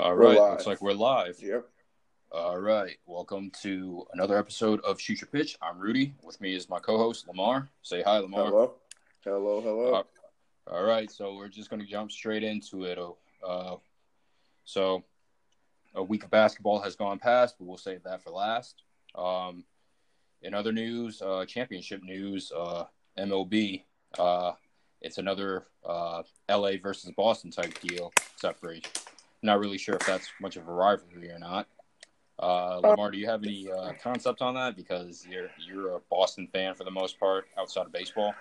All right, looks like we're live. Yep. All right, welcome to another episode of Shoot Your Pitch. I'm Rudy. With me is my co-host Lamar. Say hi, Lamar. Hello. Hello. Hello. Uh, All right, so we're just going to jump straight into it. Uh, so, a week of basketball has gone past, but we'll save that for last. Um, in other news, uh, championship news, uh, MLB, uh, it's another uh, LA versus Boston type deal separation. Not really sure if that's much of a rivalry or not. Uh, Lamar, do you have any uh, concept on that? Because you're you're a Boston fan for the most part, outside of baseball.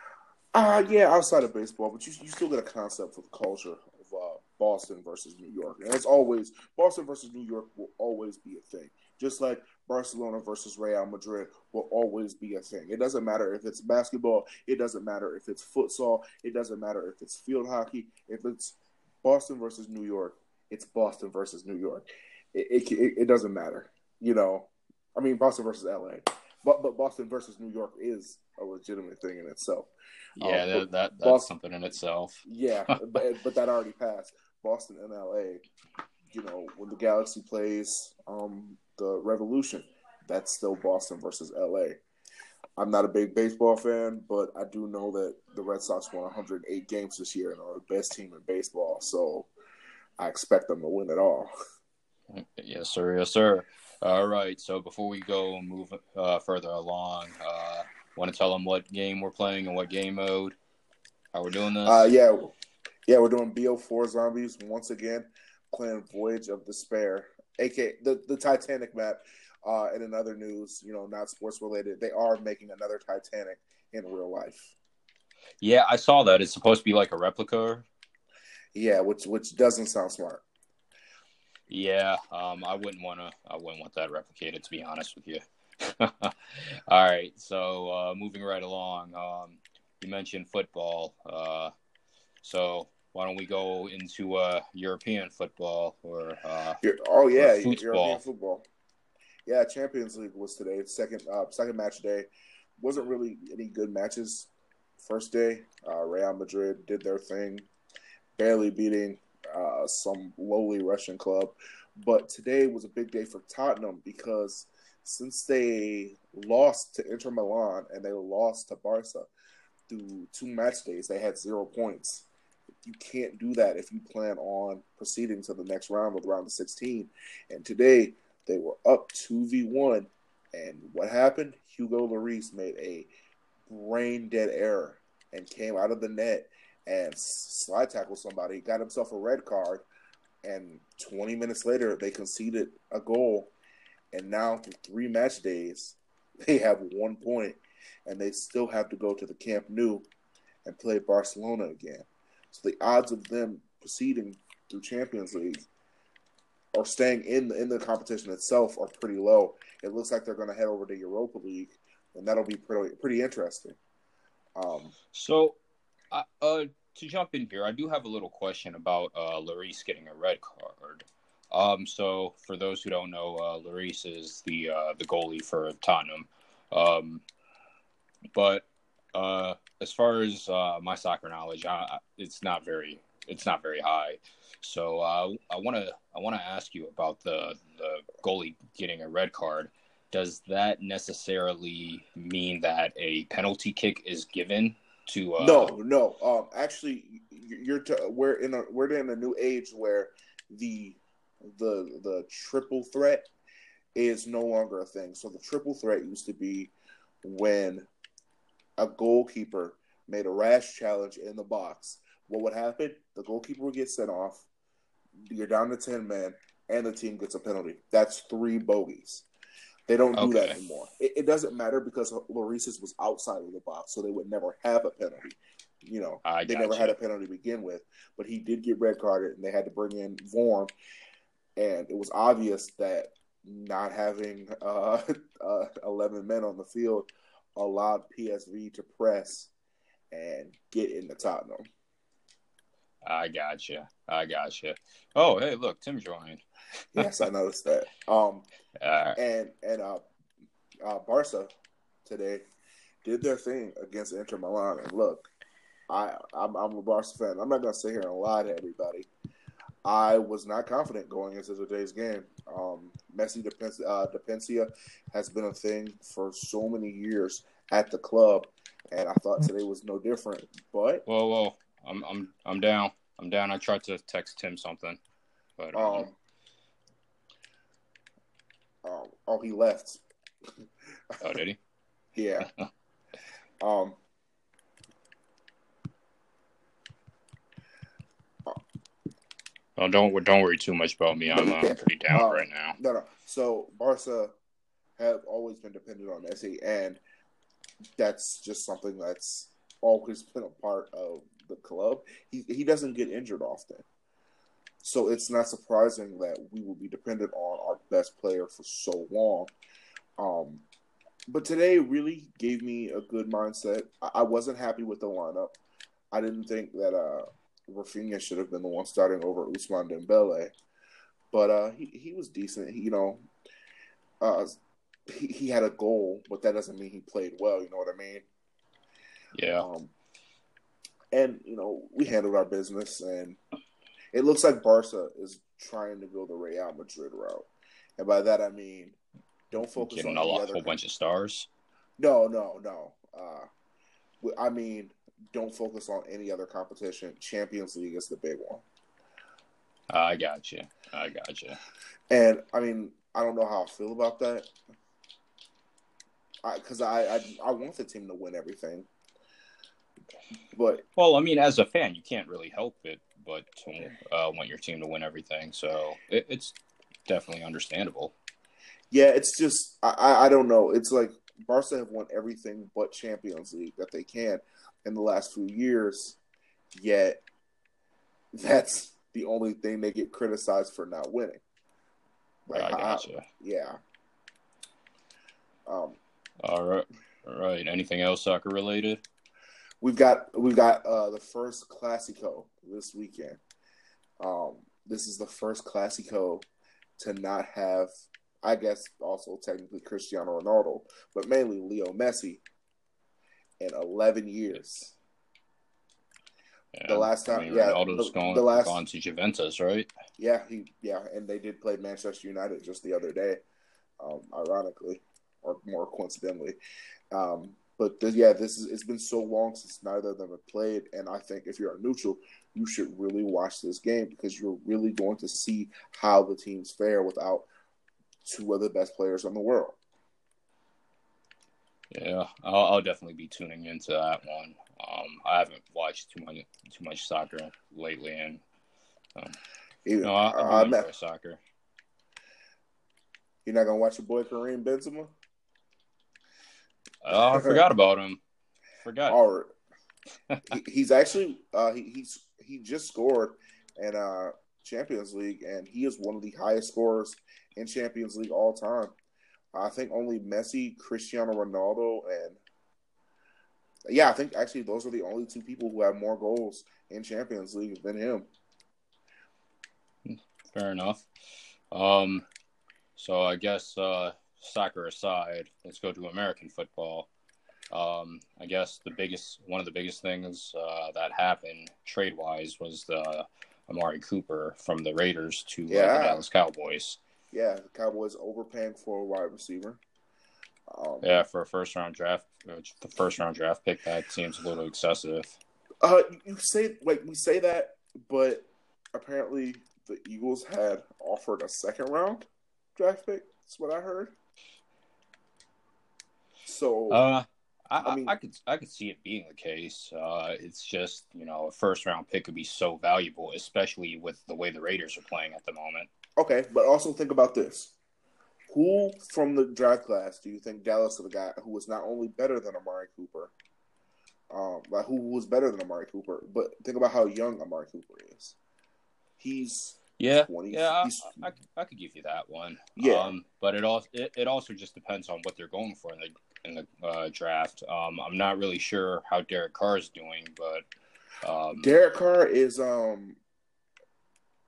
Uh yeah, outside of baseball, but you you still get a concept for the culture of uh, Boston versus New York, and it's always Boston versus New York will always be a thing. Just like Barcelona versus Real Madrid will always be a thing. It doesn't matter if it's basketball, it doesn't matter if it's futsal, it doesn't matter if it's field hockey. If it's Boston versus New York, it's Boston versus New York. It it, it, it doesn't matter, you know. I mean, Boston versus LA, but but Boston versus New York is a legitimate thing in itself. Yeah, Um, that, that that's Boston- something in itself. Yeah, but but that already passed. Boston and LA, you know, when the Galaxy plays um, the Revolution, that's still Boston versus LA. I'm not a big baseball fan, but I do know that the Red Sox won 108 games this year and are the best team in baseball. So I expect them to win it all. Yes, sir. Yes, sir. All right. So before we go and move uh, further along, uh, want to tell them what game we're playing and what game mode. How we're doing this? Uh, yeah, yeah, we're doing BO4 Zombies once again, playing Voyage of Despair, aka the the Titanic map. Uh, and in other news, you know, not sports related, they are making another Titanic in real life. yeah, I saw that. It's supposed to be like a replica. Yeah, which which doesn't sound smart. Yeah, um, I wouldn't want to. I wouldn't want that replicated, to be honest with you. All right. So uh, moving right along, um, you mentioned football. Uh, so why don't we go into uh, European football or uh, oh yeah, Or football. European football. Yeah, Champions League was today. Second uh, second match day. Wasn't really any good matches. First day, uh, Real Madrid did their thing, barely beating uh, some lowly Russian club. But today was a big day for Tottenham because since they lost to Inter Milan and they lost to Barca through two match days, they had zero points. You can't do that if you plan on proceeding to the next round with round of 16. And today they were up 2v1. And what happened? Hugo Lloris made a brain dead error and came out of the net and slide tackled somebody, got himself a red card. And 20 minutes later, they conceded a goal. And now, three match days, they have one point, and they still have to go to the Camp Nou and play Barcelona again. So the odds of them proceeding through Champions League or staying in the, in the competition itself are pretty low. It looks like they're going to head over to Europa League, and that'll be pretty pretty interesting. Um, So, uh, uh, to jump in here, I do have a little question about uh, Lloris getting a red card. Um, so, for those who don't know, uh, Lloris is the uh, the goalie for Tottenham. Um, but uh, as far as uh, my soccer knowledge, I- it's not very it's not very high. So, uh, I want to I want to ask you about the the goalie getting a red card. Does that necessarily mean that a penalty kick is given to uh, no, no. Um, actually, you're t- we're in a we're in a new age where the the the triple threat is no longer a thing. So the triple threat used to be when a goalkeeper made a rash challenge in the box. What would happen? The goalkeeper would get sent off. You're down to ten men, and the team gets a penalty. That's three bogeys. They don't do that anymore. It, it doesn't matter because Lloris's was outside of the box, so they would never have a penalty. You know, I they never you. had a penalty to begin with, but he did get red carded, and they had to bring in Vorm, and it was obvious that not having uh, uh, eleven men on the field allowed PSV to press and get into Tottenham. I gotcha. I gotcha. Oh, hey, look, Tim joined. Yes, I noticed that. Um, Uh, and and uh, uh, Barca today did their thing against Inter Milan. And look, I I'm, I'm a Barca fan. I'm not gonna sit here and lie to everybody. I was not confident going into today's game. Um, Messi Depensia, uh, Depensia has been a thing for so many years at the club, and I thought today was no different. But whoa, whoa, I'm I'm I'm down. I'm down. I tried to text Tim something, but um, um, um oh, he left. oh, did he? yeah. um, Oh, don't don't worry too much about me. I'm uh, pretty down um, right now. No, no. So Barca have always been dependent on Messi, and that's just something that's always been a part of the club. He he doesn't get injured often, so it's not surprising that we will be dependent on our best player for so long. Um, but today really gave me a good mindset. I, I wasn't happy with the lineup. I didn't think that uh, Rafinha should have been the one starting over Ousmane Dembele, but uh, he he was decent. He, you know, uh, he he had a goal, but that doesn't mean he played well. You know what I mean? Yeah. Um, and you know, we handled our business, and it looks like Barca is trying to go the Real Madrid route, and by that I mean don't focus Getting on a whole country. bunch of stars. No, no, no. Uh, I mean, don't focus on any other competition. Champions League is the big one. I got you. I got you. And I mean, I don't know how I feel about that. Because I, I, I, I want the team to win everything. But well, I mean, as a fan, you can't really help it but to uh, want your team to win everything. So it, it's definitely understandable. Yeah, it's just I, I don't know. It's like Barca have won everything but Champions League that they can in the last few years, yet that's the only thing they get criticized for not winning. Like, I gotcha. I, yeah. Um, all right, all right. Anything else soccer related? We've got we've got uh, the first Clasico this weekend. Um, this is the first Clasico to not have, I guess, also technically Cristiano Ronaldo, but mainly Leo Messi in 11 years. Yeah, the last time, I mean, yeah, Ronaldo's the, the last gone to Juventus, right? Yeah, he, yeah, and they did play Manchester United just the other day, um, ironically, or more coincidentally. Um, but yeah, this is it's been so long since neither of them have played, and I think if you're a neutral, you should really watch this game because you're really going to see how the teams fare without two of the best players in the world. Yeah, I'll, I'll, definitely be tuning into that one. Um, I haven't watched too much too much soccer lately, and um, you know, I, I uh, not, soccer. You're not gonna watch your boy Karim Benzema? Oh, I forgot about him. Forgot. All right. he, he's actually uh, he, he's he just scored in uh, Champions League, and he is one of the highest scorers in Champions League all time. I think only Messi, Cristiano Ronaldo, and yeah, I think actually those are the only two people who have more goals in Champions League than him. Fair enough. Um, so I guess uh, soccer aside, let's go to American football. Um, I guess the biggest, one of the biggest things uh, that happened trade wise was the Amari Cooper from the Raiders to yeah. uh, the Dallas Cowboys yeah, the Cowboys overpaying for a wide receiver. Um, yeah, for a first round draft, uh, the first round draft pick, that seems a little excessive. Uh, you say like we say that, but apparently the Eagles had offered a second round draft pick. That's what I heard. So, uh, I, I, mean, I could I could see it being the case. Uh, it's just you know a first round pick could be so valuable, especially with the way the Raiders are playing at the moment. Okay, but also think about this. Who from the draft class do you think Dallas the guy who was not only better than Amari Cooper, um, like who was better than Amari Cooper, but think about how young Amari Cooper is. He's yeah, 20, yeah, he's, I, I, I, could give you that one. Yeah, um, but it also it, it, also just depends on what they're going for in the in the uh, draft. Um, I'm not really sure how Derek Carr is doing, but um, Derek Carr is um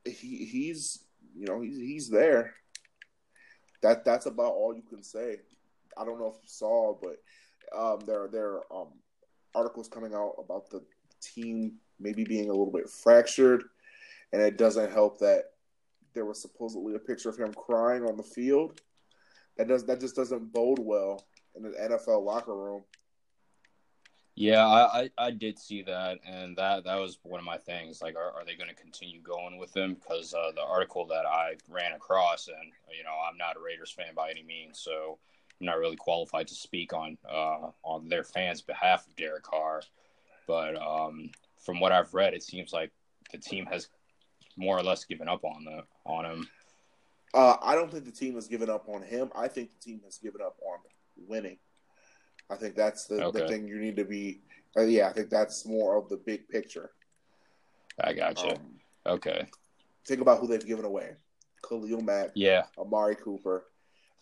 he he's you know, he's he's there. That that's about all you can say. I don't know if you saw, but um, there there are um, articles coming out about the team maybe being a little bit fractured, and it doesn't help that there was supposedly a picture of him crying on the field. That does that just doesn't bode well in an NFL locker room. Yeah, I, I, I, did see that, and that that was one of my things. Like, are, are they going to continue going with him? Because uh, the article that I ran across, and you know, I'm not a Raiders fan by any means, so I'm not really qualified to speak on uh, on their fans' behalf of Derek Carr. But um, from what I've read, it seems like the team has more or less given up on the on him. Uh, I don't think the team has given up on him. I think the team has given up on winning. I think that's the, okay. the thing you need to be. Uh, yeah, I think that's more of the big picture. I got you. Um, okay. Think about who they've given away: Khalil Mack, yeah, Amari Cooper.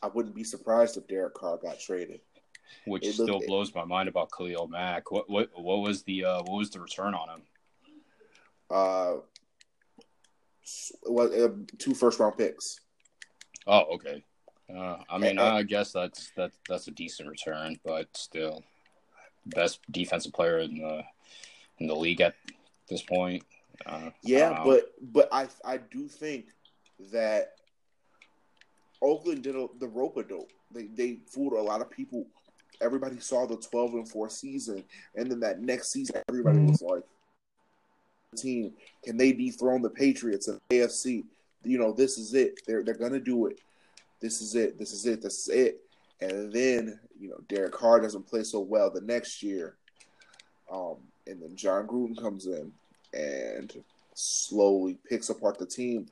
I wouldn't be surprised if Derek Carr got traded. Which it still looked, blows my mind about Khalil Mack. What what what was the uh, what was the return on him? Uh, was uh, two first round picks. Oh, okay. Uh, I mean, I guess that's that that's a decent return, but still, best defensive player in the in the league at this point. Uh, yeah, but but I I do think that Oakland did a, the rope a dope. They they fooled a lot of people. Everybody saw the twelve and four season, and then that next season, everybody was like, "Team, can they dethrone the Patriots and AFC? You know, this is it. They're they're gonna do it." This is it, this is it, this is it. And then, you know, Derek Carr doesn't play so well the next year. Um, and then Jon Gruden comes in and slowly picks apart the team.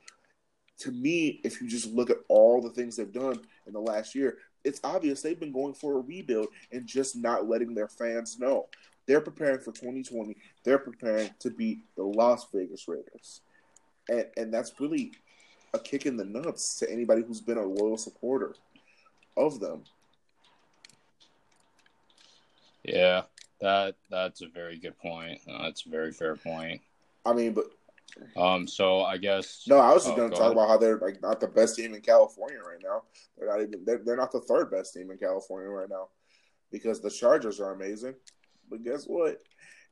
To me, if you just look at all the things they've done in the last year, it's obvious they've been going for a rebuild and just not letting their fans know. They're preparing for 2020. They're preparing to beat the Las Vegas Raiders. And and that's really a kick in the nuts to anybody who's been a loyal supporter of them. Yeah, that that's a very good point. Uh, that's a very fair point. I mean, but um, so I guess no, I was just oh, going to talk ahead. about how they're like not the best team in California right now. They're not even they're, they're not the third best team in California right now because the Chargers are amazing. But guess what?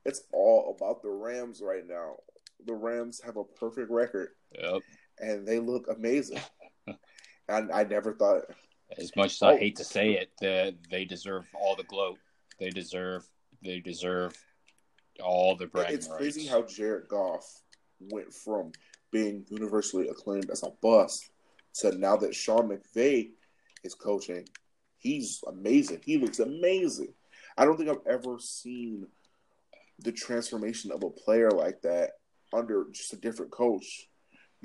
It's all about the Rams right now. The Rams have a perfect record. Yep and they look amazing. and I never thought. As much as oh. I hate to say it, that they deserve all the gloat. They deserve. They deserve all the bragging It's crazy how Jared Goff went from being universally acclaimed as a bust to now that Sean McVay is coaching, he's amazing. He looks amazing. I don't think I've ever seen the transformation of a player like that under just a different coach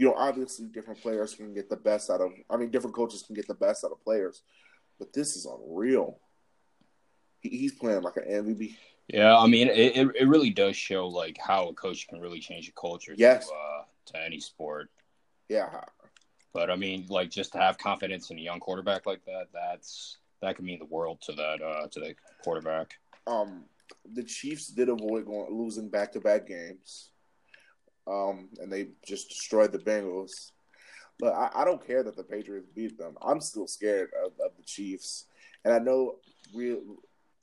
you know, obviously different players can get the best out of. I mean, different coaches can get the best out of players, but this is unreal. He, he's playing like an MVP. Yeah, I mean, it, it really does show like how a coach can really change a culture. Yes. To, uh, to any sport. Yeah. But I mean, like just to have confidence in a young quarterback like that, that's that could mean the world to that uh to the quarterback. Um, the Chiefs did avoid going losing back to back games um, and they just destroyed the Bengals. But I, I, don't care that the Patriots beat them. I'm still scared of, of the Chiefs, and I know real.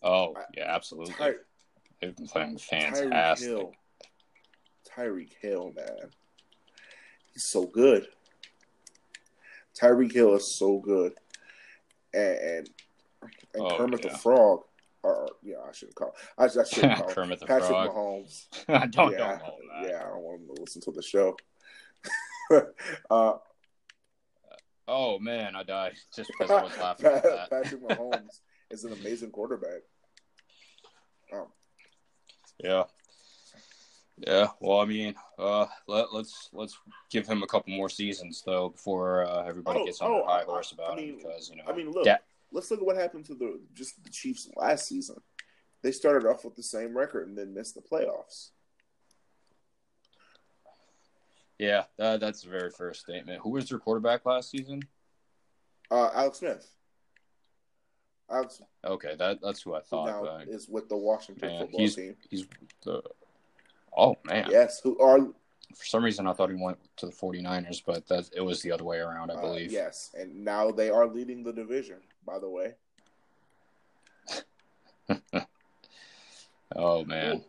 Oh yeah, absolutely. Ty- They've been playing fantastic. Tyreek Hill, Tyreek Hill, man, he's so good. Tyreek Hill is so good, and and, and oh, Kermit yeah. the Frog or yeah, I shouldn't call. I, I shouldn't call Kermit the Patrick Frog. Mahomes. I don't, yeah, know that. Yeah, I don't want him to listen to the show. uh, oh man, I died just because I was laughing at that. Patrick Mahomes is an amazing quarterback. Um, yeah. Yeah, well, I mean, uh, let, let's let's give him a couple more seasons though before uh, everybody oh, gets on oh, their high horse about I mean, him because you know. I mean, look, let's look at what happened to the just the Chiefs last season. They started off with the same record and then missed the playoffs. Yeah, uh, that's the very first statement. Who was their quarterback last season? Uh, Alex Smith. Alex. Okay, that that's who I thought. Now but, is with the Washington man, football he's, team. He's the. Oh man. Yes, who are for some reason I thought he went to the 49ers, but that it was the other way around, I uh, believe. Uh, yes, and now they are leading the division, by the way. oh man.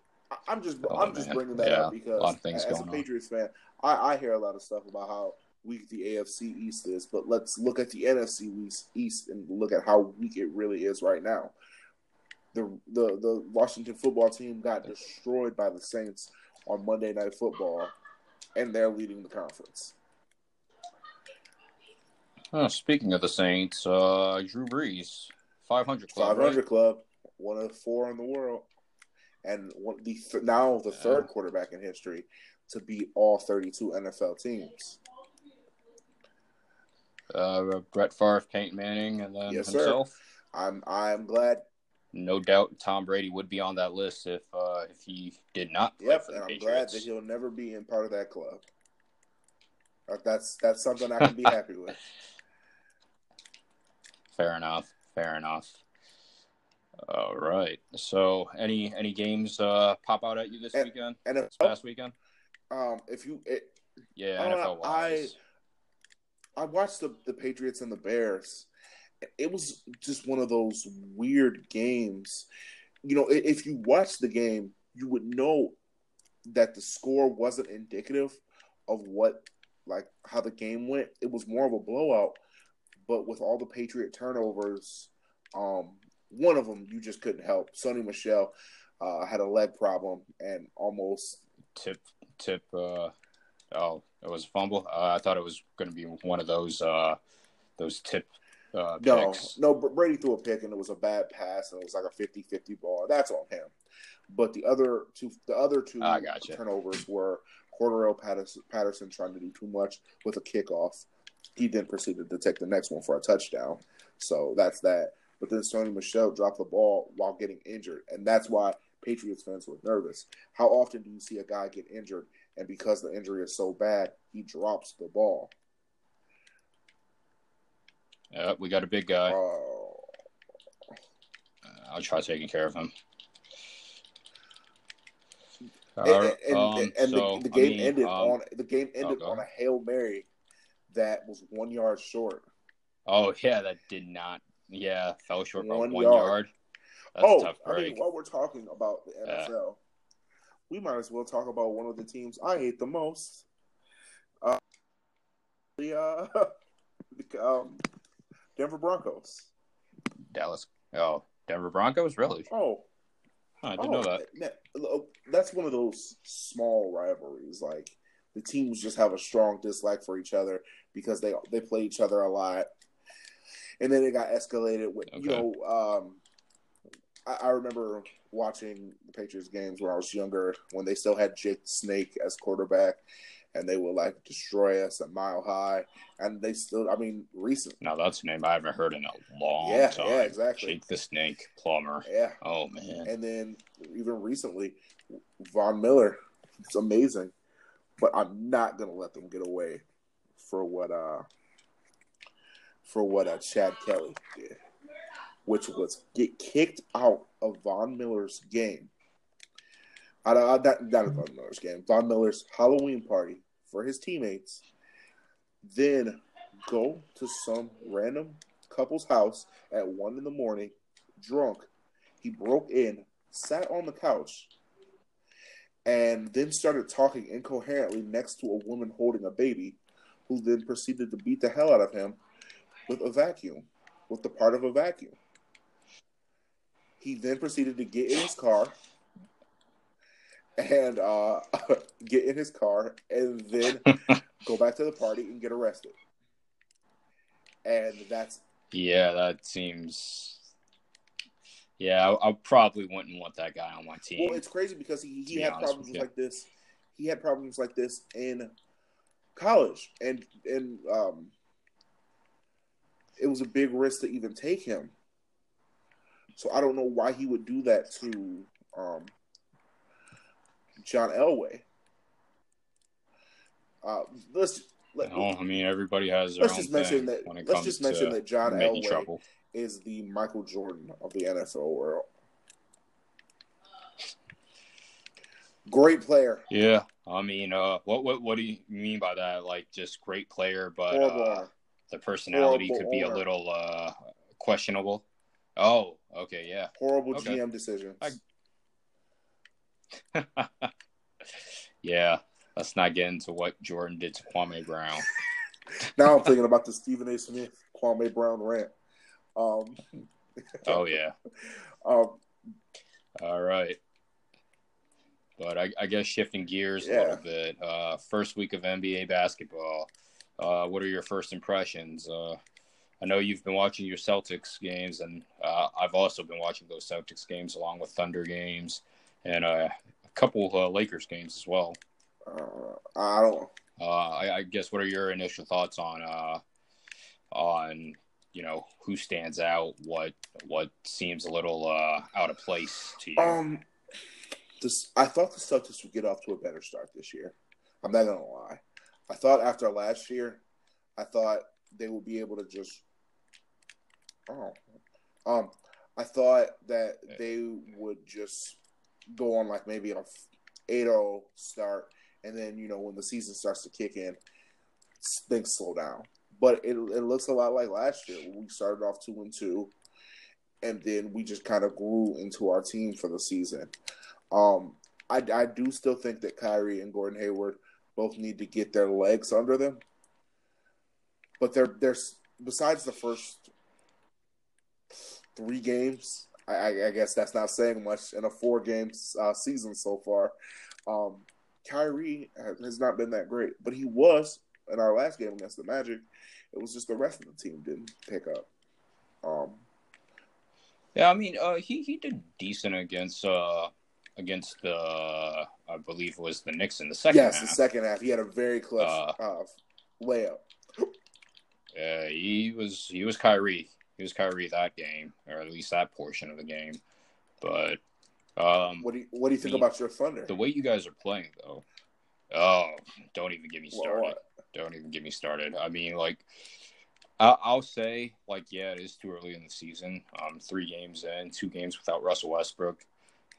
I'm just Oh, I'm just bringing that Yeah, up because a lot of things as a going on. Patriots fan, I, I hear a lot of stuff about how weak the AFC East is, but let's look at the NFC East- East and look at how weak it really is right now. The the the Washington football team got destroyed by the Saints on Monday Night Football, and they're leading the conference. Oh, speaking of the Saints, uh, Drew Brees, 500 club. Five right? club, one of four in the world, and one, the th- now the third quarterback in history to beat all thirty-two NFL teams. Uh, Brett Favre, Peyton Manning, and then Yes, sir. himself. I'm I'm glad. No doubt, Tom Brady would be on that list if uh, if he did not play Yep, and I'm glad that he'll never be in part of that club. That's that's something I can be happy with. Fair enough. Fair enough. All right. So, any any games uh, pop out at you this And- weekend? And if, This past weekend? um, if you, it, Yeah, Uh, NFL wise. I watched the the Patriots and the Bears. It was just one of those weird games. You know, if you watch the game, you would know that the score wasn't indicative of what like how the game went. It was more of a blowout, but with all the Patriot turnovers, um, one of them you just couldn't help. Sony Michel uh, had a leg problem and almost Tip tip. Uh, oh, it was a fumble. Uh, I thought it was going to be one of those uh, those tip uh, No, picks. no, Brady threw a pick and it was a bad pass and it was like a 50-50 ball. That's on him. But the other two, the other two turnovers were Cordarrelle Patterson, Patterson trying to do too much with a kickoff. He then proceeded to take the next one for a touchdown. So that's that. But then Sony Michel dropped the ball while getting injured, and that's why Patriots fans were nervous. How often do you see a guy get injured, and because the injury is so bad, he drops the ball? Yeah, we got a big guy. Oh, Uh, I'll try taking care of him. and, right, and, um, and so, the, the I game mean, ended um, on the game oh, ended on a hail mary that was one yard short. Oh yeah, that did not. Yeah, fell short by One one, yard. yard. That's oh, a tough I mean, while we're talking about the. NFL, we might as well talk about one of the teams I hate the most. Uh, the uh, the, um, Denver Broncos. Dallas. Oh, Denver Broncos. Really? Oh, Huh, I didn't oh, know that. look, that's one of those small rivalries. Like the teams just have a strong dislike for each other because they they play each other a lot, and then it got escalated with you know. Um, I, I remember watching the Patriots games when I was younger when they still had Jake Snake as quarterback, and they would like destroy us at Mile High, and they still. I mean, recent. Now that's a name I haven't heard in a long Yeah, time. yeah, exactly. Jake the Snake Plummer. Yeah, Oh man. And then even recently, Von Miller, it's amazing. But I'm not gonna let them get away for what uh for what uh, Chad Kelly did, which was get kicked out of Von Miller's game. Out of, not, not of Von Miller's game, Von Miller's Halloween party for his teammates. Then go to some random couple's house at one in the morning, drunk, he broke in, sat on the couch, and then started talking incoherently next to a woman holding a baby, who then proceeded to beat the hell out of him with a vacuum, with the part of a vacuum. He then proceeded to get in his car and uh, get in his car and then go back to the party and get arrested. And that's Yeah, that seems. Yeah, I, I probably wouldn't want that guy on my team. Well, it's crazy because he, he had problems like this. He had problems like this in college, and and um, it was a big risk to even take him. So I don't know why he would do that to um, John Elway. Uh, let's let, No, I mean everybody has their let's own just mention that. Let's just mention that John Elway trouble. is the Michael Jordan of the NFL world. Great player. Yeah, I mean, uh, what what what do you mean by that? Like just great player, but uh, the personality Horrible could be a little uh, questionable. Oh, okay, yeah. Horrible Okay. GM decisions. I- yeah, let's not get into what Jordan did to Kwame Brown. now I'm thinking about the Stephen A. Smith Kwame Brown rant. Um, oh yeah. um, All right. But I, I, guess shifting gears yeah. a little bit. Uh, first week of NBA basketball. Uh, what are your first impressions? Uh, I know you've been watching your Celtics games, and uh, I've also been watching those Celtics games along with Thunder games and uh, a couple uh, Lakers games as well. I don't. I, I, guess what are your initial thoughts on on you know who stands out, what what seems a little out of place to you? Um, this I thought the Celtics would get off to a better start this year. I'm not gonna lie. I thought after last year, I thought they would be able to just. Oh, um, I thought that they would just go on like maybe a 8-0 start, and then you know when the season starts to kick in, things slow down. But it it looks a lot like last year when we started off two and two, and then we just kind of grew into our team for the season. Um, I, I do still think that Kyrie and Gordon Hayward both need to get their legs under them. But they're, they're besides the first three games, I, I guess that's not saying much in a four game uh, season so far. Um, Kyrie has not been that great, but he was in our last game against the Magic. It was just the rest of the team didn't pick up. Um, yeah, I mean, uh, he he did decent against uh, against the, I believe it was the Knicks in the second yes, half. the second half. He had a very clutch uh, uh, layup. Yeah, he was he was Kyrie. He was Kyrie that game, or at least that portion of the game. But um, what do you what do you think the, about your Thunder? The way you guys are playing, though. Oh, don't even get me started. What? Don't even get me started. I mean, like, I'll say, like, yeah, it is too early in the season. Um, three games in, two games without Russell Westbrook.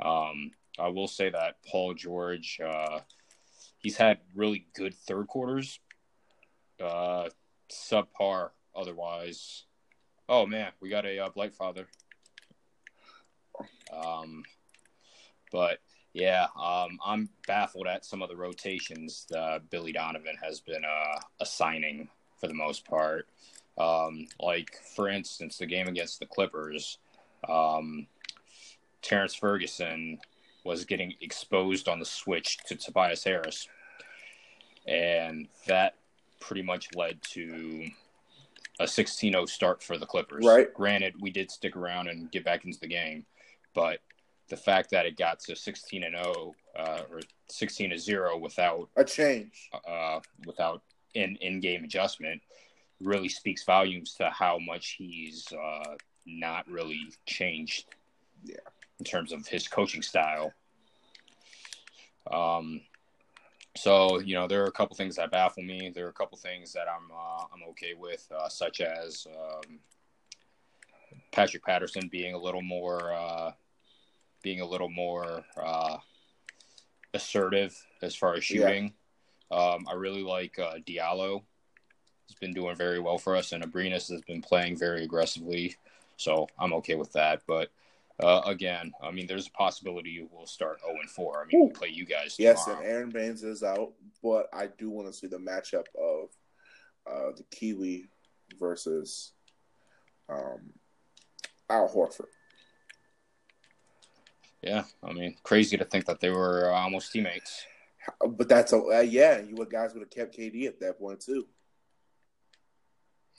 Um, I will say that Paul George, uh, he's had really good third quarters, uh, subpar otherwise. Oh man, we got a uh, Blight father. Um, but yeah, um, I'm baffled at some of the rotations that Billy Donovan has been uh, assigning for the most part. Um, like for instance, the game against the Clippers, um, Terrance Ferguson was getting exposed on the switch to Tobias Harris. And that pretty much led to a 16 0 start for the Clippers. Right. Granted, we did stick around and get back into the game, but the fact that it got to 16 and 0 uh, or 16 to 0 without a change, uh, without in in game adjustment, really speaks volumes to how much he's uh, not really changed. Yeah in terms of his coaching style. Um, so you know there are a couple things that baffle me. There are a couple things that I'm uh, I'm okay with, uh, such as um, Patrick Patterson being a little more uh, being a little more uh, assertive as far as shooting. Yeah. Um, I really like uh, Diallo. He's been doing very well for us, and Abrines has been playing very aggressively. So I'm okay with that. But uh, again, I mean, there's a possibility we'll start 0 and 4. I mean, we play you guys. Tomorrow. Yes, and Aaron Baines is out, but I do want to see the matchup of uh, the Kiwi versus um, Al Horford. Yeah, I mean, crazy to think that they were uh, almost teammates. But that's a uh, yeah. You guys would have kept KD at that point too.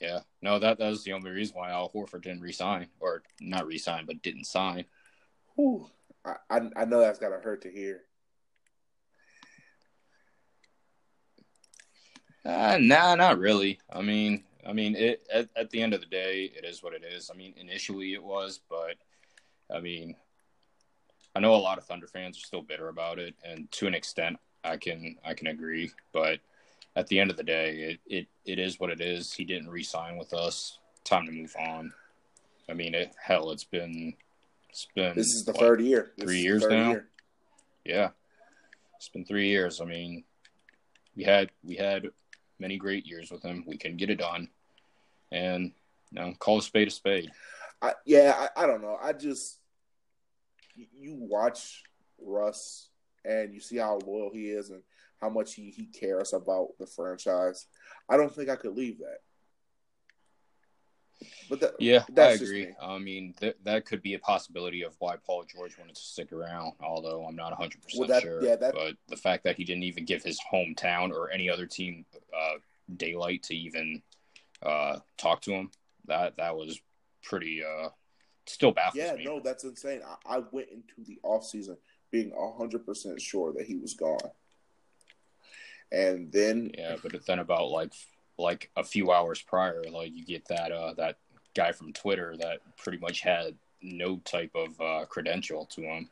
Yeah, no, that that was the only reason why Al Horford didn't resign, or not resign, but didn't sign. Whew. I, I, I know that's gotta hurt to hear. Uh, nah, not really. I mean, I mean, it at, at the end of the day, it is what it is. I mean, initially it was, but I mean, I know a lot of Thunder fans are still bitter about it, and to an extent, I can I can agree. But at the end of the day, it, it, it is what it is. He didn't re-sign with us. Time to move on. I mean, it, hell, it's been it's been this is the what, third year. This three years now. Year. Yeah, it's been three years. I mean, we had we had many great years with him. We can get it done, and you know, call a spade a spade. I, yeah, I, I don't know. I just you watch Russ and you see how loyal he is and how much he, he cares about the franchise. I don't think I could leave that. But that, yeah, I agree. I mean, th- that could be a possibility of why Paul George wanted to stick around. Although I'm not 100 well, percent sure. Yeah, that... But the fact that he didn't even give his hometown or any other team uh, daylight to even uh, talk to him, that that was pretty. Uh, still baffles yeah, me. no, that's insane. I, I went into the off season being 100 percent sure that he was gone, and then yeah, but then about like like a few hours prior, like you get that uh that guy from Twitter that pretty much had no type of uh, credential to him,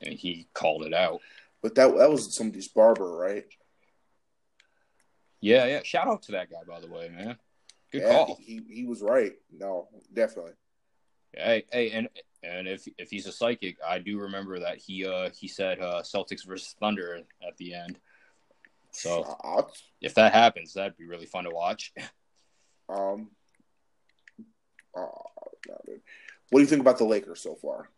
and he called it out. But that that was somebody's barber, right? Yeah, yeah. Shout out to that guy, by the way, man. Good yeah, call. He he was right. No, definitely. Hey, hey, and and if if he's a psychic, I do remember that he uh he said uh Celtics versus Thunder at the end. So if that happens, that'd be really fun to watch. Um, uh, what do you think about the Lakers so far?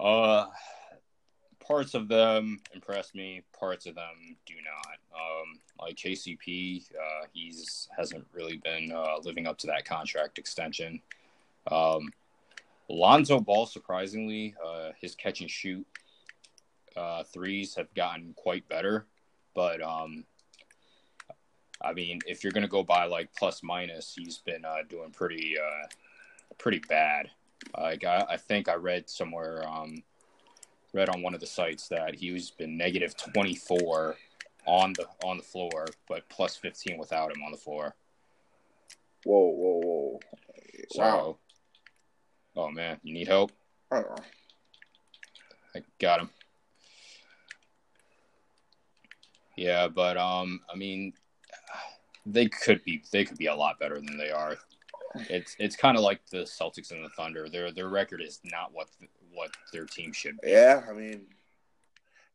Uh, parts of them impress me. Parts of them do not. Um, like KCP, uh, he's hasn't really been uh, living up to that contract extension. Um, Lonzo Ball, surprisingly, uh, his catch and shoot uh, threes have gotten quite better, but um, I mean, if you're gonna go by like plus minus, he's been uh, doing pretty uh, pretty bad. Like I, I think I read somewhere, um, read on one of the sites that he's been negative 24 on the on the floor, but plus 15 without him on the floor. Whoa, whoa, whoa! So, wow. oh man, you need help? I got him. Yeah, but um, I mean, they could be they could be a lot better than they are. It's it's kind of like the Celtics and the Thunder. Their their record is not what what their team should be. Yeah, I mean,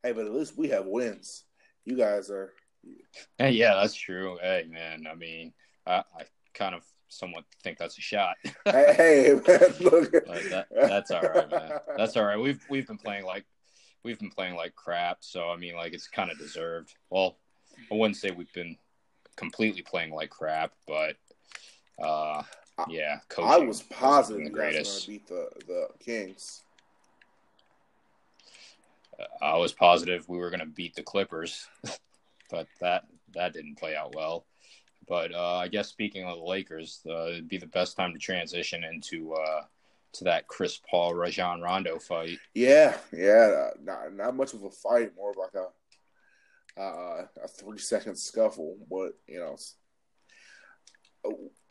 hey, but at least we have wins. You guys are. Hey, yeah, that's true. Hey, man, I mean, I, I kind of somewhat think that's a shot. hey, hey, man, look. that, that's all right, man. That's all right. We've we've been playing like we've been playing like crap. So I mean, like it's kind of deserved. Well, I wouldn't say we've been completely playing like crap, but uh, yeah, I was positive the greatest. Going to beat the the Kings. I was positive we were going to beat the Clippers, but that that didn't play out well. But uh, I guess speaking of the Lakers, uh, it'd be the best time to transition into uh, to that Chris Paul Rajon Rondo fight. Yeah, yeah, not not much of a fight, more of like a uh, a three second scuffle, but you know.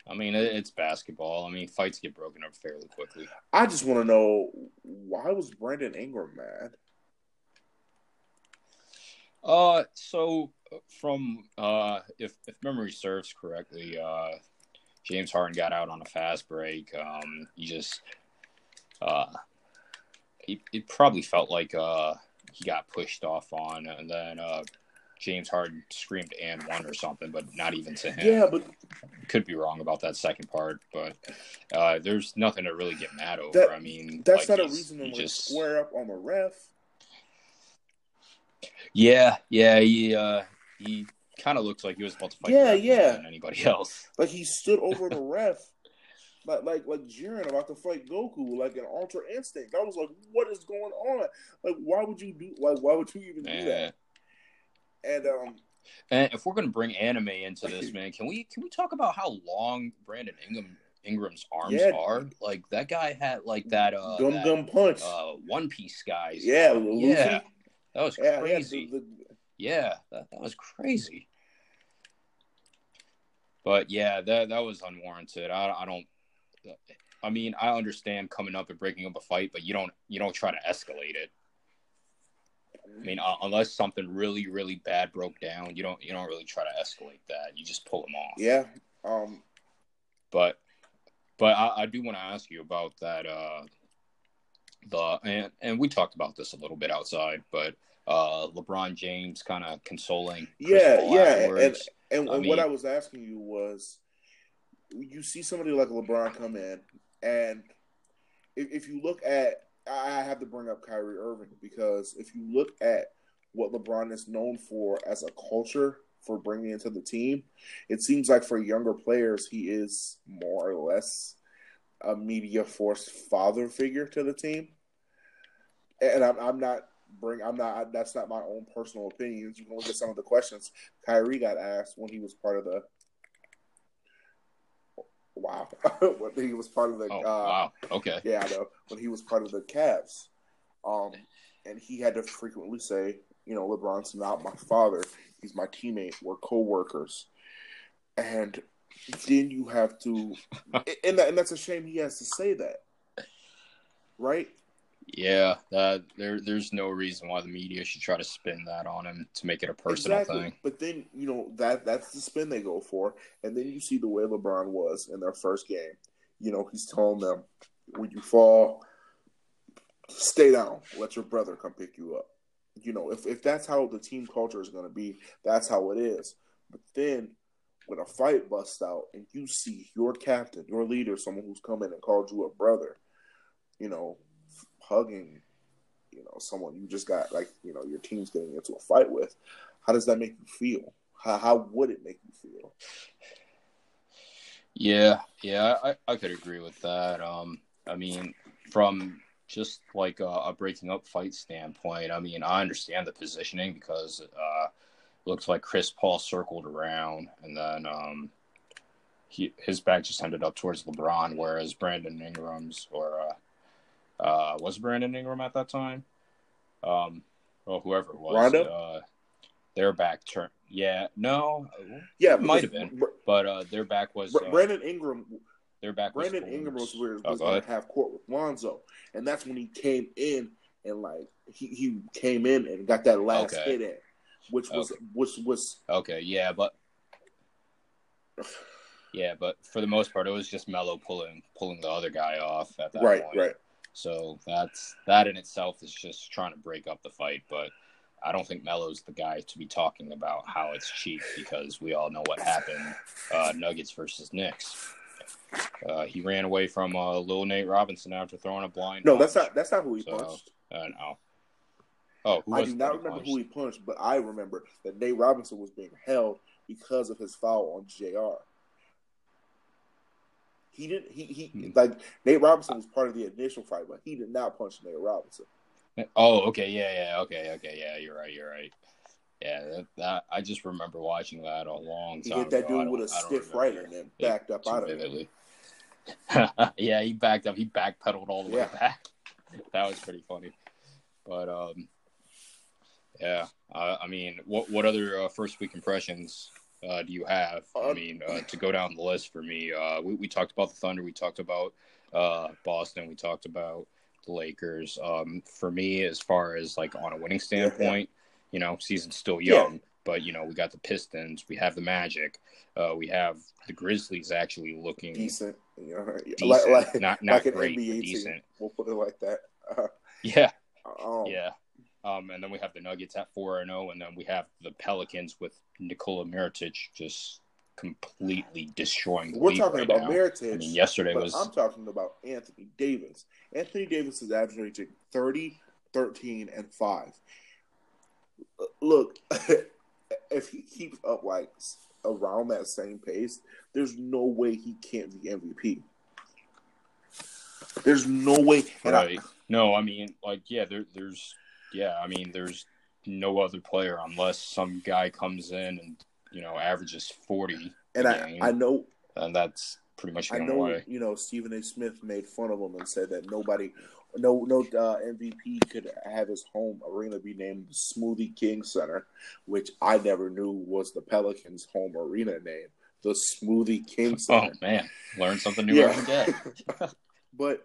I mean, it's basketball. I mean, fights get broken up fairly quickly. I just want to know why was Brandon Ingram mad? Uh, so from uh, if if memory serves correctly, uh, James Harden got out on a fast break. Um, he just uh, he, it probably felt like uh, he got pushed off on, and then uh, James Harden screamed and one or something, but not even to him. Yeah, but could be wrong about that second part, but uh, there's nothing to really get mad over. That, I mean, that's like not a reason to just square up on the ref. Yeah, yeah, he uh, he kind of looks like he was about to fight. Yeah, yeah. Than anybody else? Like he stood over the ref like like like Jiren about to fight Goku, like an Ultra Instinct. I was like, what is going on? Like, why would you do? Like, why would you even do that? And um, and if we're gonna bring anime into this, man, can we can we talk about how long Brandon Ingram Ingram's arms yeah. are? Like that guy had like that uh gum that, gum punch, uh, One Piece guys. Yeah, yeah, that was yeah, crazy. The, the... Yeah, that, that was crazy. But yeah, that that was unwarranted. I, I don't I mean, I understand coming up and breaking up a fight, but you don't you don't try to escalate it. I mean, uh, unless something really really bad broke down, you don't you don't really try to escalate that. You just pull them off. Yeah. Um. But but I, I do want to ask you about that. Uh, the and and we talked about this a little bit outside, but uh, LeBron James kind of consoling. yeah, yeah, afterwards. and and, and mean, what I was asking you was you see somebody like LeBron come in, and if, if you look at I have to bring up Kyrie Irving because if you look at what LeBron is known for as a culture for bringing into the team, it seems like for younger players, he is more or less a media force father figure to the team. And I'm, I'm not bring. I'm not. That's not my own personal opinions. You can look at some of the questions Kyrie got asked when he was part of the. Wow, when he was part of the. Oh, uh, wow. Okay. yeah, I know. When he was part of the Cavs, um, and he had to frequently say, you know, LeBron's not my father. He's my teammate. We're co-workers, and then you have to, and that, and that's a shame he has to say that, right? Yeah, that there there's no reason why the media should try to spin that on him to make it a personal exactly. thing. But then you know that that's the spin they go for, and then you see the way LeBron was in their first game. You know, he's telling them, "When you fall, stay down. Let your brother come pick you up." You know, if if that's how the team culture is going to be, that's how it is. But then when a fight busts out and you see your captain, your leader, someone who's come in and called you a brother, you know, hugging, you know, someone you just got like, you know, your team's getting into a fight with, how does that make you feel? How, how would it make you feel? Yeah, yeah, I, I could agree with that. Um, I mean, from just like a, a breaking up fight standpoint, I mean, I understand the positioning because uh, it looks like Chris Paul circled around and then um, he his back just ended up towards LeBron, whereas Brandon Ingram's or uh, uh, was Brandon Ingram at that time, um, or whoever it was, Rondo? uh, their back turn. Yeah, no, Yeah, might have been. But uh, their back was uh, Brandon Ingram their back was Brandon Ingram was where was Oh, go going to have court with Lonzo, and that's when he came in and like he, he came in and got that last Okay. hit in, which was which was Okay, yeah, but yeah, but for the most part, it was just Melo pulling pulling the other guy off at that right, point. right. So that's that in itself is just trying to break up the fight. But I don't think Melo's the guy to be talking about how it's cheap because we all know what happened. Uh, Nuggets versus Knicks. Uh, he ran away from uh, Lil Nate Robinson after throwing a blind. No, that's not that's not who he So, punched. Uh, no. Oh, who I was do not remember punched? who he punched, but I remember that Nate Robinson was being held because of his foul on J.R. He didn't. He he Hmm. like Nate Robinson was part of the initial fight, but he did not punch Nate Robinson. Oh, okay, yeah, yeah, okay, okay, yeah. You're right. You're right. Yeah, that, that I just remember watching that a long He time. hit that ago. Dude with a I stiff right and then backed up out of it. yeah, he backed up. He backpedaled all the Yeah. way back. That was pretty funny. But um, yeah. Uh, I mean, what what other uh, first week impressions uh, do you have? I Uh, mean, uh, to go down the list for me, uh, we we talked about the Thunder. We talked about uh, Boston. We talked about the Lakers. Um, for me, as far as like on a winning Yeah, yeah. standpoint, you know, season's still Yeah. young, but you know, we got the Pistons. We have the Magic. Uh, we have the Grizzlies actually looking Decent, decent, like like, not not like great, NBA but team. decent. We'll put it like that. Uh, Yeah, um, yeah. Um, and then we have the Nuggets at four and zero, and then we have the Pelicans with Nikola Mirotic just completely destroying the We're talking right about now. Mirotic. I mean, yesterday was I'm talking about Anthony Davis. Anthony Davis is averaging 30, 13, and 5. Uh, Look, if he keeps up like around that same pace, there's no way he can't be MVP. There's no way. And I- right. no, I mean, like, yeah, there, there's, yeah, I mean, there's no other player unless some guy comes in and you know averages forty, and I, game, I know and that's pretty much the I know, way. you know, Stephen A. Smith made fun of him and said that nobody, no, no uh, MVP could have his home arena be named Smoothie King Center, which I never knew was the Pelicans' home arena name, the Smoothie King Center. Oh man, learn something new every day. but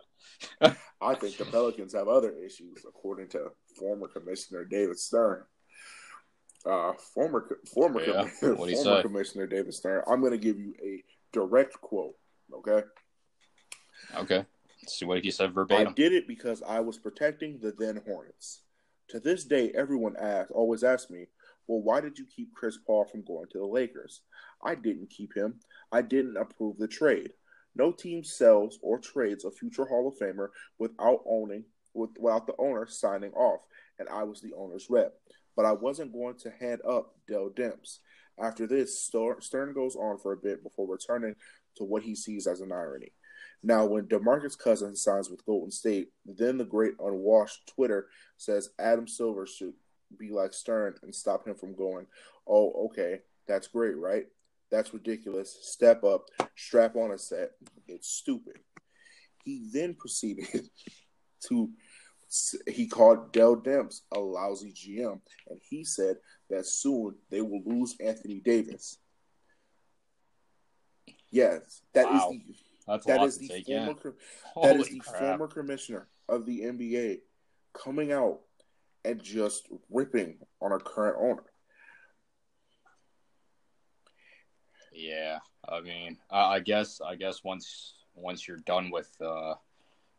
I think the Pelicans have other issues, according to former Commissioner David Stern. Uh, former former Yeah, former say? Commissioner David Stern. I'm going to give you a direct quote. Okay. Okay, Let's see what he said verbatim. I did it because I was protecting the then Hornets. To this day, everyone asks, always asks me, well, why did you keep Chris Paul from going to the Lakers? I didn't keep him. I didn't approve the trade. No team sells or trades a future Hall of Famer without owning without the owner signing off, and I was the owner's rep. But I wasn't going to head up Dell Demps. After this, Stern goes on for a bit before returning to what he sees as an irony. Now, when Demarcus Cousins signs with Golden State, then the great unwashed Twitter says Adam Silver should be like Stern and stop him from going, oh, okay, that's great, right? That's ridiculous. Step up, strap on a set. It's stupid. He then proceeded to he called Dell Demps a lousy GM, and he said that soon they will lose Anthony Davis. Yes, that wow. is the That's that is the take, former yeah. that is the crap. former commissioner of the NBA coming out and just ripping on a current owner. Yeah, I mean, I guess I guess once once you're done with uh,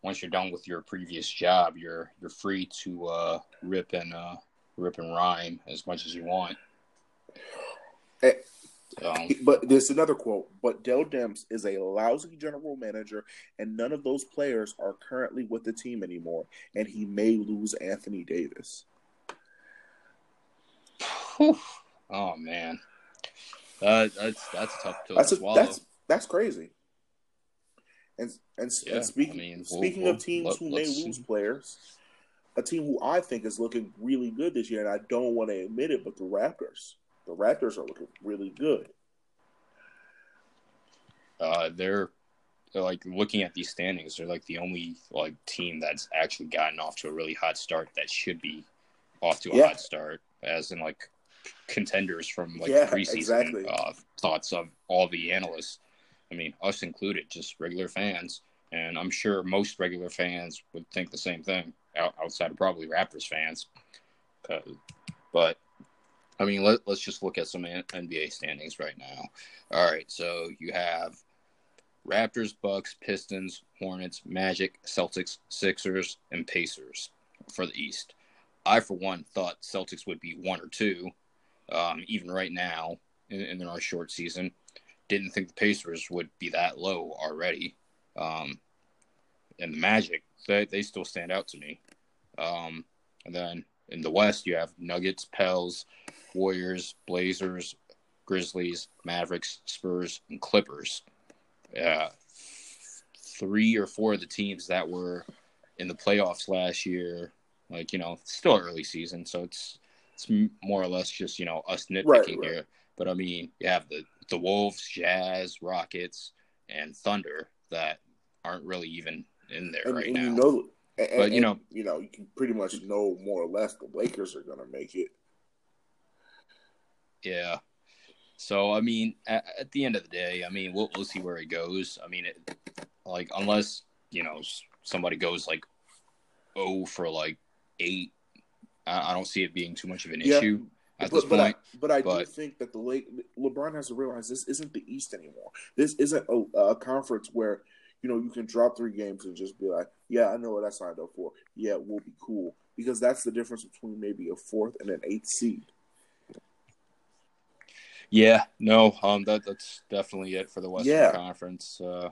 once you're done with your previous job, you're you're free to uh, rip and uh, rip and rhyme as much as you want. Hey, so. But there's another quote. But Dell Demps is a lousy general manager, and none of those players are currently with the team anymore. And he may lose Anthony Davis. Oh man, uh, that's that's tough to that's swallow. A, that's that's crazy. And and, yeah, and speaking I mean, speaking we'll, of teams we'll, who may lose players, a team who I think is looking really good this year, and I don't want to admit it, but the Raptors. The Raptors are looking really good. Uh, they're, they're like looking at these standings. They're like the only like team that's actually gotten off to a really hot start that should be off to a yeah. hot start, as in like contenders from like yeah, preseason exactly. uh, thoughts of all the analysts. I mean, us included, just regular fans, and I'm sure most regular fans would think the same thing. Outside of probably Raptors fans, uh, but I mean, let, let's just look at some NBA standings right now. All right, so you have Raptors, Bucks, Pistons, Hornets, Magic, Celtics, Sixers, and Pacers for the East. I, for one, thought Celtics would be one or two, um, even right now in, in our short season. Didn't think the Pacers would be that low already. Um, and the Magic, they, they still stand out to me. Um, and then in the West, you have Nuggets, Pels, Warriors, Blazers, Grizzlies, Mavericks, Spurs, and Clippers. Uh, three or four of the teams that were in the playoffs last year, like you know, still early season, so it's it's more or less just you know us nitpicking right, right. here. But I mean, you have the the Wolves, Jazz, Rockets, and Thunder that aren't really even in there and, right and now. You know, and, but you know, you know, you can pretty much know more or less the Lakers are going to make it. Yeah. So I mean, at, at, the end of the day, I mean, we'll we'll see where it goes. I mean, it, like unless you know somebody goes like oh for like eight, I, I don't see it being too much of an yeah. issue at but, this but point. I, but I but, do think that the late LeBron has to realize this isn't the East anymore. This isn't a, a, conference where you know you can drop three games and just be like, yeah, I know what I signed up for. Yeah, we'll be cool because that's the difference between maybe a fourth and an eighth seed. Yeah, no, um, that that's definitely it for the Western yeah. Conference. Uh,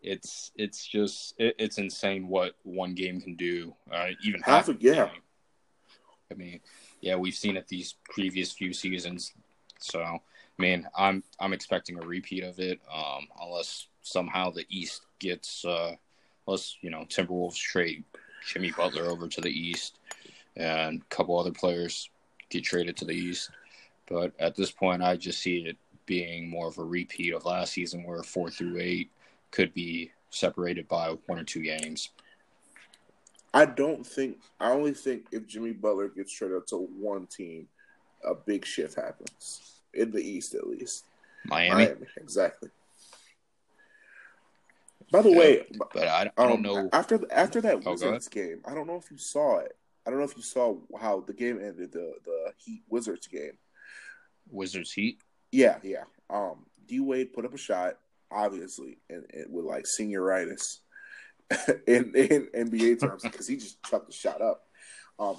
it's it's just it, it's insane what one game can do. Uh, even half, half a yeah. Game. I mean, yeah, we've seen it these previous few seasons. So, man, I'm I'm expecting a repeat of it, um, unless somehow the East gets, uh, unless you know Timberwolves trade Jimmy Butler over to the East, and a couple other players get traded to the East. But at this point, I just see it being more of a repeat of last season, where four through eight could be separated by one or two games. I don't think. I only think if Jimmy Butler gets traded to one team, a big shift happens in the East, at least. Miami, Miami exactly. By the yeah, way, but I, I don't um, know after after that oh, Wizards game. I don't know if you saw it. I don't know if you saw how the game ended. The the Heat Wizards game. Wizards Heat. Yeah, yeah. Um, D Wade put up a shot, obviously, and, and with like senioritis in, in NBA terms because he just chucked the shot up. Um,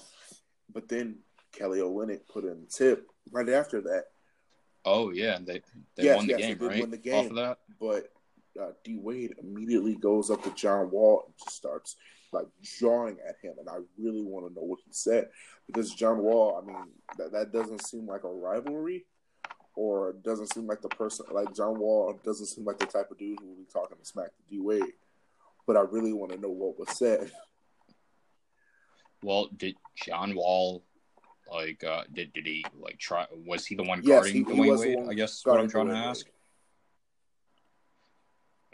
but then Kelly Olynyk put in tip right after that. Oh yeah, they they yes, won the yes, game, right? Win the game, Off of that, but uh, D Wade immediately goes up to John Wall and just starts like jawing at him, and I really want to know what he said because John Wall. I mean, that that doesn't seem like a rivalry, or doesn't seem like the person like John Wall doesn't seem like the type of dude who would be talking to smack to D Wade. But I really want to know what was said. Well, did John Wall like uh did did he like try was he the one Yes, guarding he- Dwyane the Wade? I guess what I'm trying to Dwyane Wade. ask.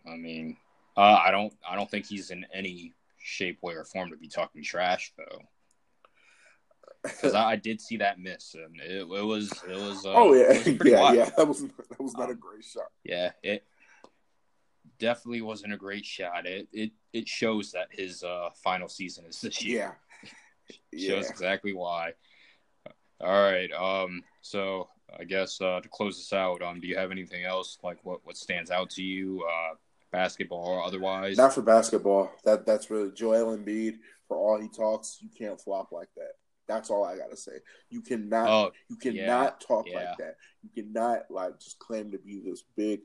I mean, uh, I don't I don't think he's in any shape, way, or form to be talking trash though. Because I, I did see that miss, and it, it was it was. Uh, oh yeah, was yeah, wild. yeah. That was that was not a Um, great shot. Yeah, it definitely wasn't a great shot. It it it shows that his uh, final season is this year. Yeah, shows yeah. exactly why. All right. Um. So I guess uh, to close this out, um, do you have anything else like what what stands out to you, uh, basketball or otherwise? Not for basketball. That that's really Joel Embiid. For all he talks, you can't flop like that. That's all I gotta say. You cannot. oh, you cannot yeah, talk yeah. like that. You cannot like just claim to be this big,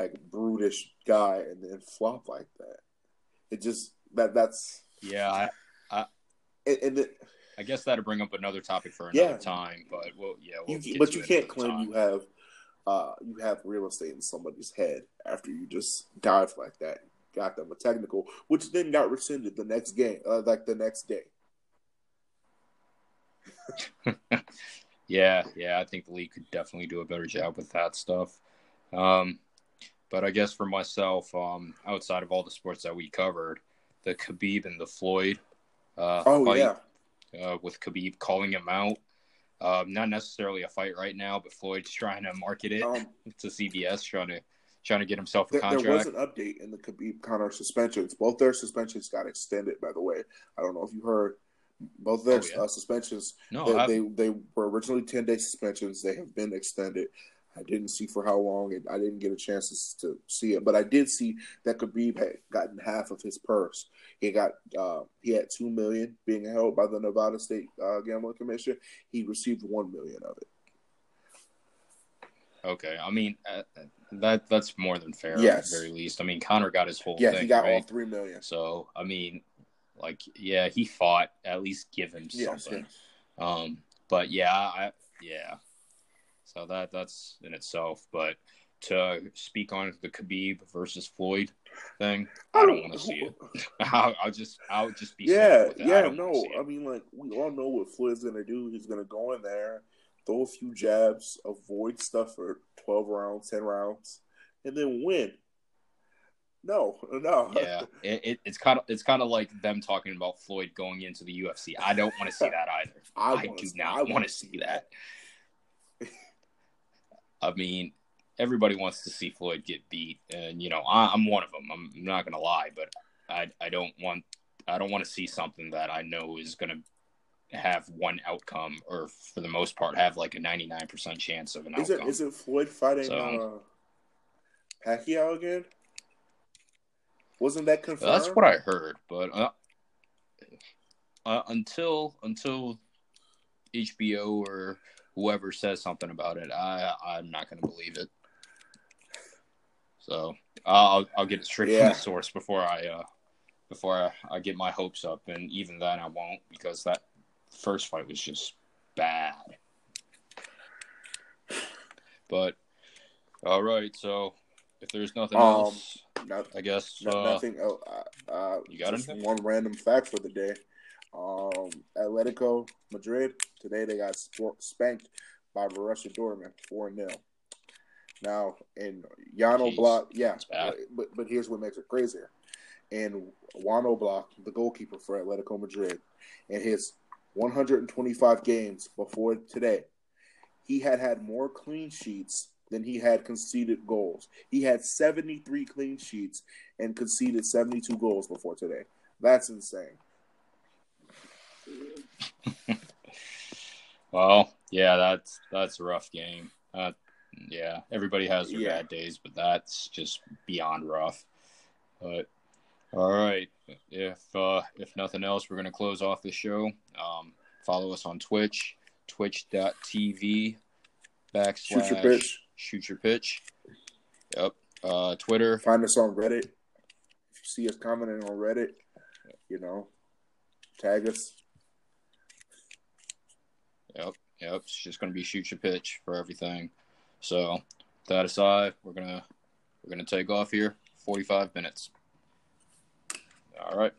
like brutish guy and then flop like that. It just that that's yeah. I, and, and I guess that'll bring up another topic for another Yeah. time. But well, yeah. you, We'll get but you can't claim time. you have uh you have real estate in somebody's head after you just dive like that. Got them a technical, which then got rescinded the next game, uh, like the next day. Yeah, yeah, I think the league could definitely do a better job with that stuff. Um, but I guess for myself, um, outside of all the sports that we covered, the Khabib and the Floyd uh, Oh fight yeah, uh, with Khabib calling him out. Um, not necessarily a fight right now, but Floyd's trying to market it um, to CBS, trying to trying to get himself a There, there contract. was an update in the Khabib Conor suspensions. Both their suspensions got extended, by the way. I don't know if you heard. Both their Oh, yeah. uh, suspensions, no, they, they, they were originally ten day suspensions. They have been extended. I didn't see for how long, and I didn't get a chance to see it. But I did see that Khabib had gotten half of his purse. He got uh, he had two million being held by the Nevada State uh, Gambling Commission. He received one million of it. okay. I mean, uh, that that's more than fair at the very least. I mean, Conor got his whole thing. Yeah, thing. he got all right? three million. So I mean, like, yeah, he fought. At least give him Yes, something. yes. Um, but yeah, I yeah. So that that's in itself. But to speak on the Khabib versus Floyd thing, I don't want to see it. I'll, I'll just I'll just be Yeah, simple with it. I yeah, don't no. I mean, like we all know what Floyd's gonna do. He's gonna go in there, throw a few jabs, avoid stuff for twelve rounds, ten rounds, and then win. No, no. yeah, it, it, it's kind of it's kind of like them talking about Floyd going into the UFC. I don't want to see that either. I, I, do not I want to see that. I mean, everybody wants to see Floyd get beat, and you know, I, I'm one of them. I'm not gonna lie, but I I don't want I don't want to see something that I know is gonna have one outcome, or for the most part, have like a 99 percent chance of an Is it outcome. is it Floyd fighting So- uh, Pacquiao again? Wasn't that confirmed? That's what I heard, but uh, uh, until until HBO or whoever says something about it, I I'm not going to believe it. So I'll I'll get it straight Yeah. from the source before I uh before I, I get my hopes up, and even then I won't because that first fight was just bad. But all right, so if there's nothing Um, else, Not, I guess no- uh, nothing. else. Uh, uh, you got just anything? one random fact for the day. Um, Atletico Madrid today they got spanked by Borussia Dortmund four 0 Now in Jeez, Block, yeah, but but here's what makes it crazier. And Jan Oblak, the goalkeeper for Atletico Madrid, in his 125 games before today, he had had more clean sheets than he had conceded goals. He had 73 clean sheets and conceded 72 goals before today. That's insane. Well, yeah, that's that's a rough game. Uh, yeah, everybody has their Yeah. bad days, but that's just beyond rough. But all right, if uh, if nothing else, we're gonna close off the show. Um, follow us on Twitch, twitch.tv backslash Shoot your pitch. shoot your pitch. Yep. Uh, Twitter, Find us on Reddit. If you see us commenting on Reddit, You know, tag us. Yep, yep. It's just gonna be shoot your pitch for everything. So that aside, we're gonna we're gonna take off here. Forty five minutes. All right.